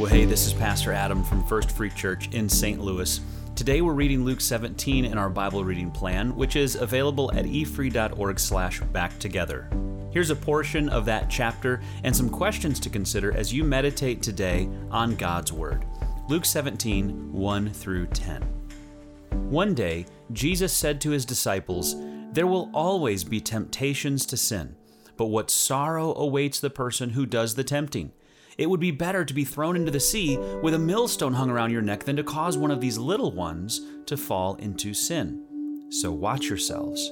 Well, hey, this is Pastor Adam from First Free Church in St. Louis. Today we're reading Luke 17 in our Bible reading plan, which is available at efree.org slash back together. Here's a portion of that chapter and some questions to consider as you meditate today on God's Word. Luke 17, 1 through 10. One day, Jesus said to his disciples, There will always be temptations to sin, but what sorrow awaits the person who does the tempting. It would be better to be thrown into the sea with a millstone hung around your neck than to cause one of these little ones to fall into sin. So watch yourselves.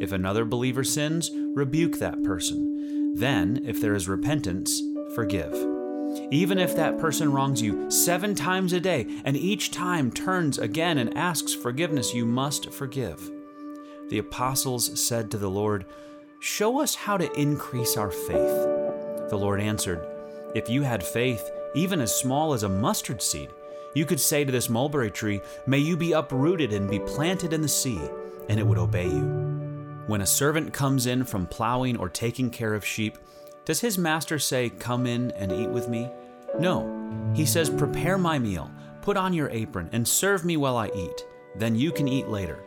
If another believer sins, rebuke that person. Then, if there is repentance, forgive. Even if that person wrongs you seven times a day and each time turns again and asks forgiveness, you must forgive. The apostles said to the Lord, Show us how to increase our faith. The Lord answered, if you had faith, even as small as a mustard seed, you could say to this mulberry tree, May you be uprooted and be planted in the sea, and it would obey you. When a servant comes in from plowing or taking care of sheep, does his master say, Come in and eat with me? No. He says, Prepare my meal, put on your apron, and serve me while I eat. Then you can eat later.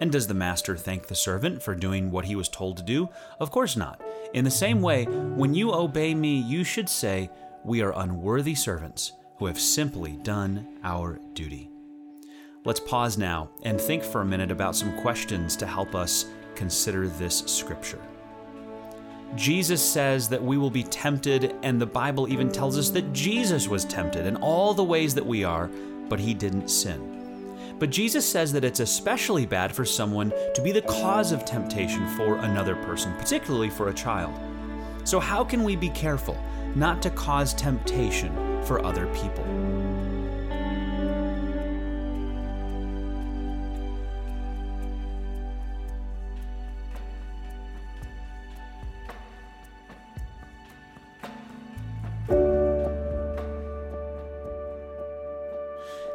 And does the master thank the servant for doing what he was told to do? Of course not. In the same way, when you obey me, you should say, We are unworthy servants who have simply done our duty. Let's pause now and think for a minute about some questions to help us consider this scripture. Jesus says that we will be tempted, and the Bible even tells us that Jesus was tempted in all the ways that we are, but he didn't sin. But Jesus says that it's especially bad for someone to be the cause of temptation for another person, particularly for a child. So, how can we be careful not to cause temptation for other people?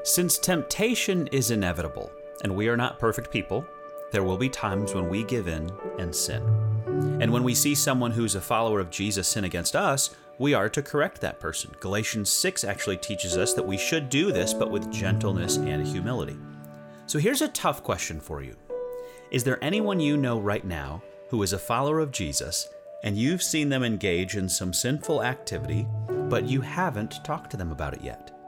Since temptation is inevitable, and we are not perfect people, there will be times when we give in and sin. And when we see someone who's a follower of Jesus sin against us, we are to correct that person. Galatians 6 actually teaches us that we should do this, but with gentleness and humility. So here's a tough question for you Is there anyone you know right now who is a follower of Jesus, and you've seen them engage in some sinful activity, but you haven't talked to them about it yet?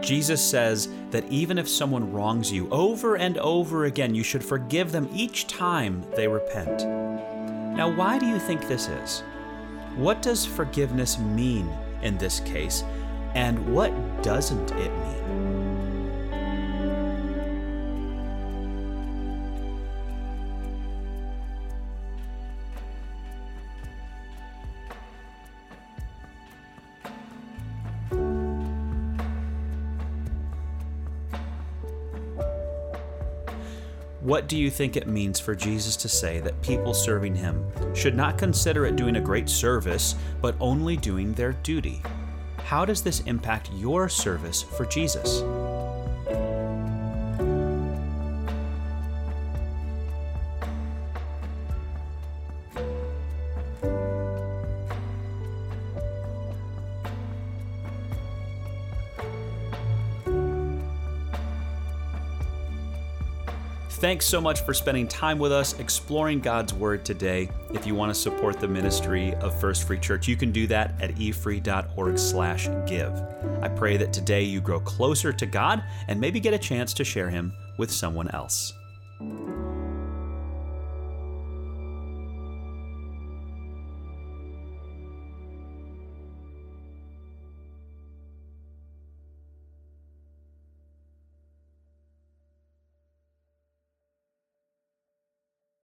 Jesus says that even if someone wrongs you over and over again, you should forgive them each time they repent. Now, why do you think this is? What does forgiveness mean in this case, and what doesn't it mean? What do you think it means for Jesus to say that people serving him should not consider it doing a great service, but only doing their duty? How does this impact your service for Jesus? Thanks so much for spending time with us exploring God's Word today. If you want to support the ministry of First Free Church, you can do that at efree.org/give. I pray that today you grow closer to God and maybe get a chance to share Him with someone else.